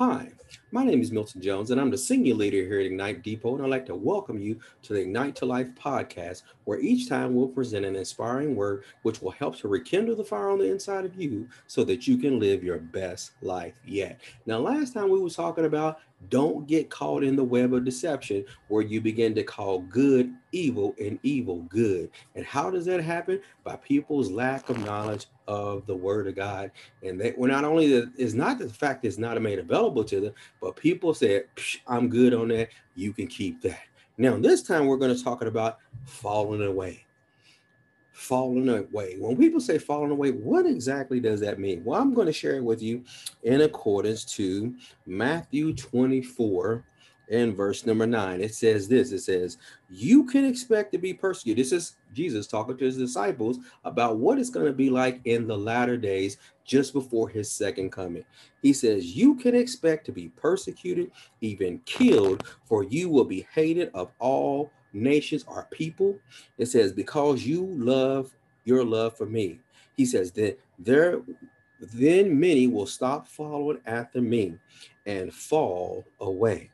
Hi, my name is Milton Jones, and I'm the senior leader here at Ignite Depot, and I'd like to welcome you to the Ignite to Life podcast, where each time we'll present an inspiring word which will help to rekindle the fire on the inside of you so that you can live your best life yet. Now, last time we were talking about don't get caught in the web of deception where you begin to call good evil and evil good. And how does that happen? By people's lack of knowledge of the word of God. And they well, not only that is not the fact it's not made available to them, but people said, I'm good on that. You can keep that. Now, this time we're going to talk about falling away falling away. When people say falling away, what exactly does that mean? Well, I'm going to share it with you in accordance to Matthew 24 and verse number 9. It says this it says, You can expect to be persecuted. This is Jesus talking to his disciples about what it's going to be like in the latter days just before his second coming. He says, You can expect to be persecuted, even killed, for you will be hated of all nations are people. It says, because you love your love for me. He says that there then many will stop following after me and fall away.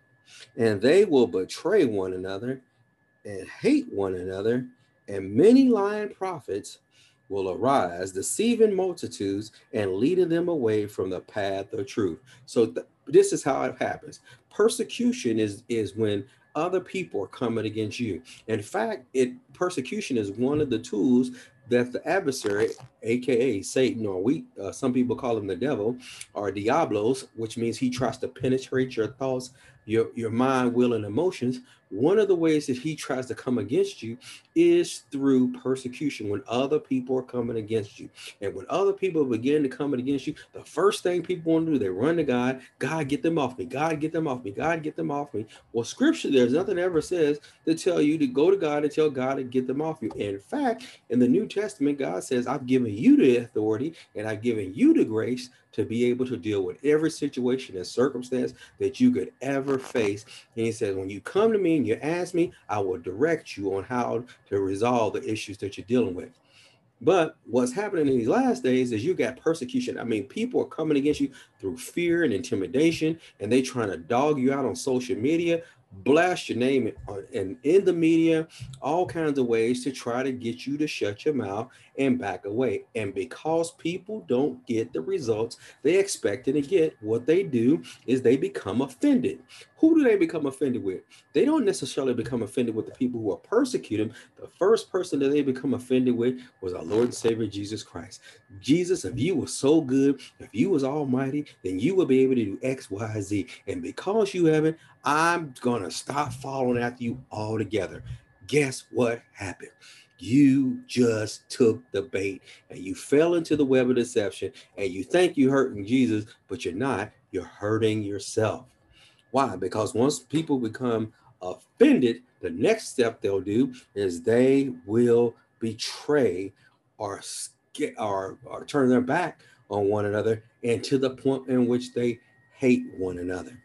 And they will betray one another and hate one another. And many lying prophets will arise, deceiving multitudes and leading them away from the path of truth. So th- this is how it happens. Persecution is is when other people are coming against you. In fact, it persecution is one of the tools that the adversary, aka Satan, or we uh, some people call him the devil, or Diablos, which means he tries to penetrate your thoughts, your your mind, will, and emotions one of the ways that he tries to come against you is through persecution when other people are coming against you. And when other people begin to come against you, the first thing people want to do, they run to God. God, get them off me. God, get them off me. God, get them off me. Well, scripture, there's nothing ever says to tell you to go to God and tell God to get them off you. In fact, in the New Testament, God says, I've given you the authority and I've given you the grace to be able to deal with every situation and circumstance that you could ever face. And he says, when you come to me you ask me, I will direct you on how to resolve the issues that you're dealing with. But what's happening in these last days is you got persecution. I mean, people are coming against you through fear and intimidation, and they trying to dog you out on social media blast your name and uh, in the media, all kinds of ways to try to get you to shut your mouth and back away. And because people don't get the results they expected to get, what they do is they become offended. Who do they become offended with? They don't necessarily become offended with the people who are persecuting. The first person that they become offended with was our Lord and Savior Jesus Christ. Jesus, if you were so good, if you was almighty, then you would be able to do X, Y, Z. And because you haven't, I'm gonna stop following after you altogether. Guess what happened? You just took the bait and you fell into the web of deception and you think you're hurting Jesus, but you're not. You're hurting yourself. Why? Because once people become offended, the next step they'll do is they will betray or or, or turn their back on one another and to the point in which they hate one another.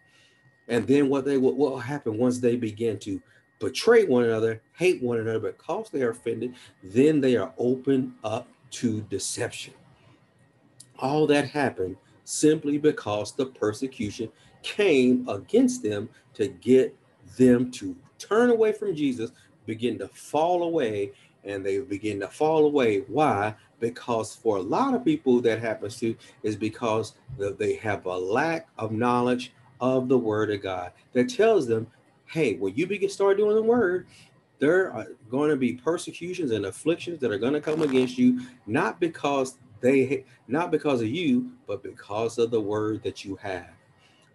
And then what they what will happen once they begin to betray one another, hate one another because they are offended, then they are open up to deception. All that happened simply because the persecution came against them to get them to turn away from Jesus, begin to fall away, and they begin to fall away. Why? Because for a lot of people, that happens to is because they have a lack of knowledge of the Word of God that tells them, hey, when you begin to start doing the Word, there are going to be persecutions and afflictions that are going to come against you, not because they, not because of you, but because of the Word that you have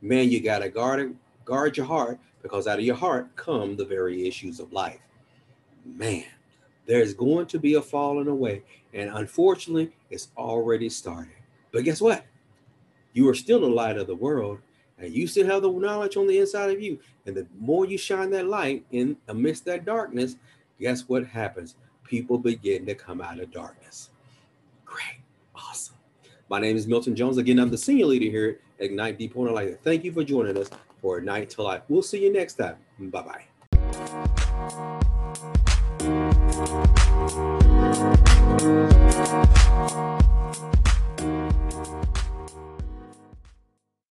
man, you got to guard guard your heart because out of your heart come the very issues of life. Man, there's going to be a falling away, and unfortunately, it's already started. But guess what? You are still the light of the world, and you still have the knowledge on the inside of you. And the more you shine that light in amidst that darkness, guess what happens? People begin to come out of darkness. Great. Awesome. My name is Milton Jones. Again, I'm the senior leader here at Ignite. And I'd like to thank you for joining us for Ignite to Life. We'll see you next time. Bye bye.